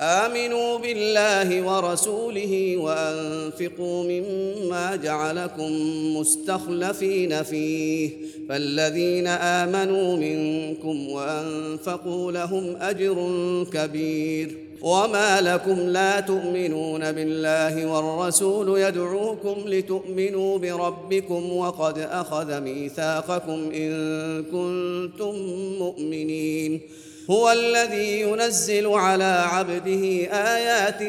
آمنوا بالله ورسوله وأنفقوا مما جعلكم مستخلفين فيه فالذين آمنوا منكم وأنفقوا لهم أجر كبير وما لكم لا تؤمنون بالله والرسول يدعوكم لتؤمنوا بربكم وقد أخذ ميثاقكم إن كنتم مؤمنين هو الذي ينزل على عبده آيات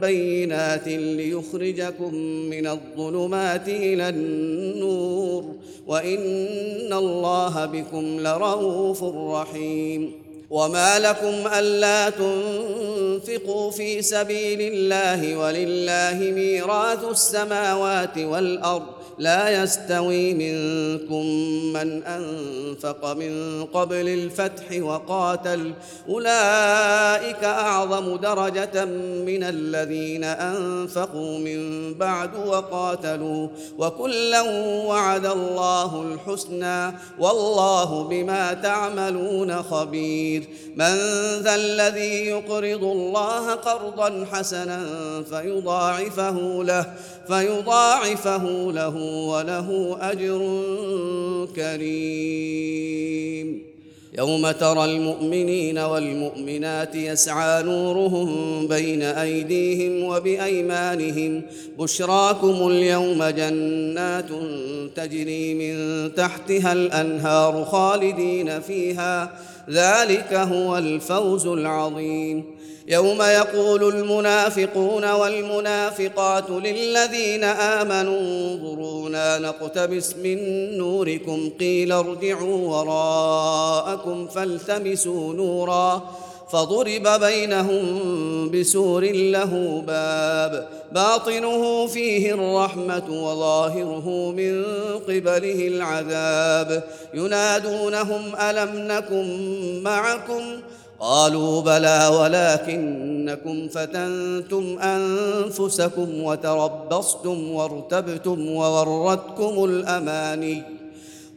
بينات ليخرجكم من الظلمات إلى النور وإن الله بكم لرؤوف رحيم. وما لكم ألا تنفقوا في سبيل الله ولله ميراث السماوات والأرض لا يستوي منكم من أنفق من قبل الفتح وقاتل. أولئك أعظم درجة من الذين أنفقوا من بعد وقاتلوا. وكلا وعد الله الحسنى. والله بما تعملون خبير. من ذا الذي يقرض الله قرضا حسنا فيضاعفه له فيضاعفه له وله أجر كريم. يوم ترى المؤمنين والمؤمنات يسعى نورهم بين أيديهم وبأيمانهم بشراكم اليوم جنات تجري من تحتها الأنهار خالدين فيها ذلك هو الفوز العظيم يوم يقول المنافقون والمنافقات للذين آمنوا انظرونا نقتبس من نوركم قيل ارجعوا وراءكم فالتمسوا نورا فضرب بينهم بسور له باب باطنه فيه الرحمة وظاهره من قبله العذاب ينادونهم ألم نكن معكم قالوا بلى ولكنكم فتنتم أنفسكم وتربصتم وارتبتم وغرتكم الأماني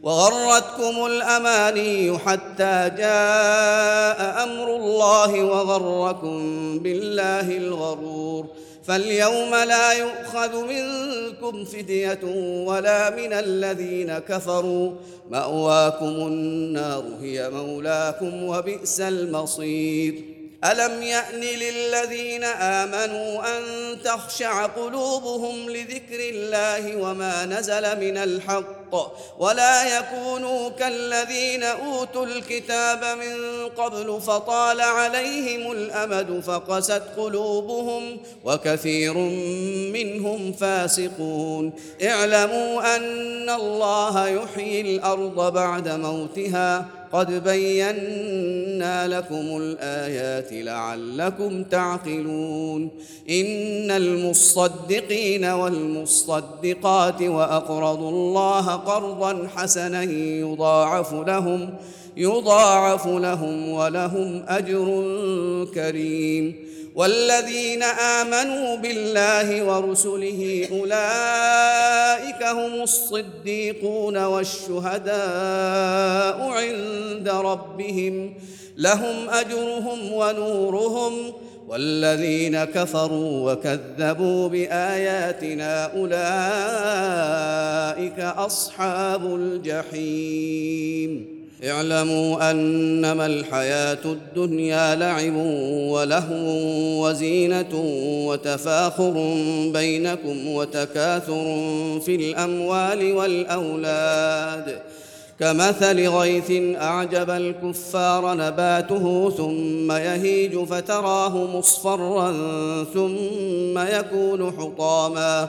وغرتكم الأماني حتى جاء أمر الله وغركم بالله الغرور. فاليوم لا يؤخذ منكم فدية ولا من الذين كفروا. مأواكم النار هي مولاكم وبئس المصير. ألم يأن للذين آمنوا أن تخشع قلوبهم لذكر الله وما نزل من الحق ولا يكونوا كالذين أوتوا الكتاب من قبل فطال عليهم الأمد فقست قلوبهم وكثير منهم فاسقون اعلموا أن الله يحيي الأرض بعد موتها قد بينا لكم الآيات لعلكم تعقلون. إن المصدقين والمصدقات وأقرضوا الله قرضا حسنا يضاعف لهم يضاعف لهم ولهم أجر كريم. والذين آمنوا بالله ورسله أولئك هم الصديقون والشهداء عند ربهم. لهم أجرهم ونورهم. والذين كفروا وكذبوا بآياتنا أولئك أصحاب الجحيم. اعلموا أنما الحياة الدنيا لعب ولهو وزينة وتفاخر بينكم وتكاثر في الأموال والأولاد. كمثل غيث أعجب الكفار نباته ثم يهيج فتراه مصفرا ثم يكون حطاما.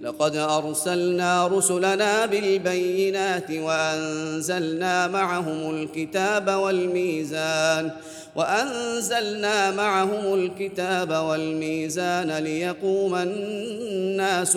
لقد أرسلنا رسلنا بالبينات وأنزلنا معهم الكتاب والميزان وأنزلنا معهم الكتاب والميزان ليقوم الناس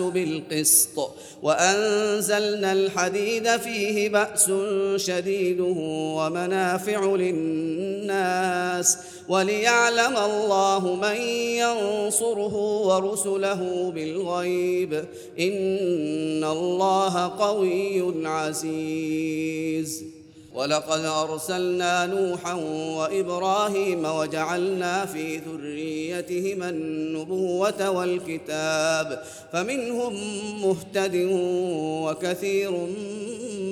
بالقسط وأنزلنا الحديد فيه بأس شديد ومنافع للناس وليعلم الله من ينصره ورسله بالغيب إن الله قوي عزيز ولقد أرسلنا نوحا وإبراهيم وجعلنا في ذريتهما النبوة والكتاب فمنهم مهتد وكثير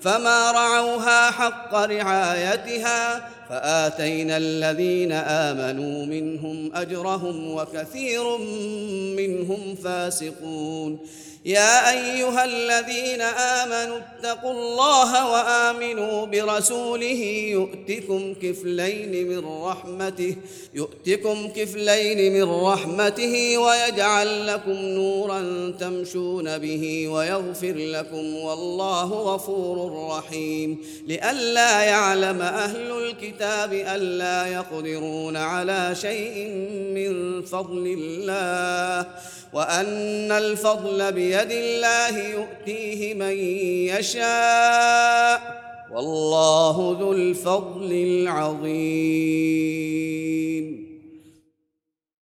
فما رعوها حق رعايتها فاتينا الذين امنوا منهم اجرهم وكثير منهم فاسقون يا أيها الذين آمنوا اتقوا الله وآمنوا برسوله يؤتكم كفلين من رحمته يؤتكم كفلين من رحمته ويجعل لكم نورا تمشون به ويغفر لكم والله غفور رحيم. لئلا يعلم أهل الكتاب الا يقدرون على شيء من فضل الله وأن الفضل بيد الله يؤتيه من يشاء والله ذو الفضل العظيم.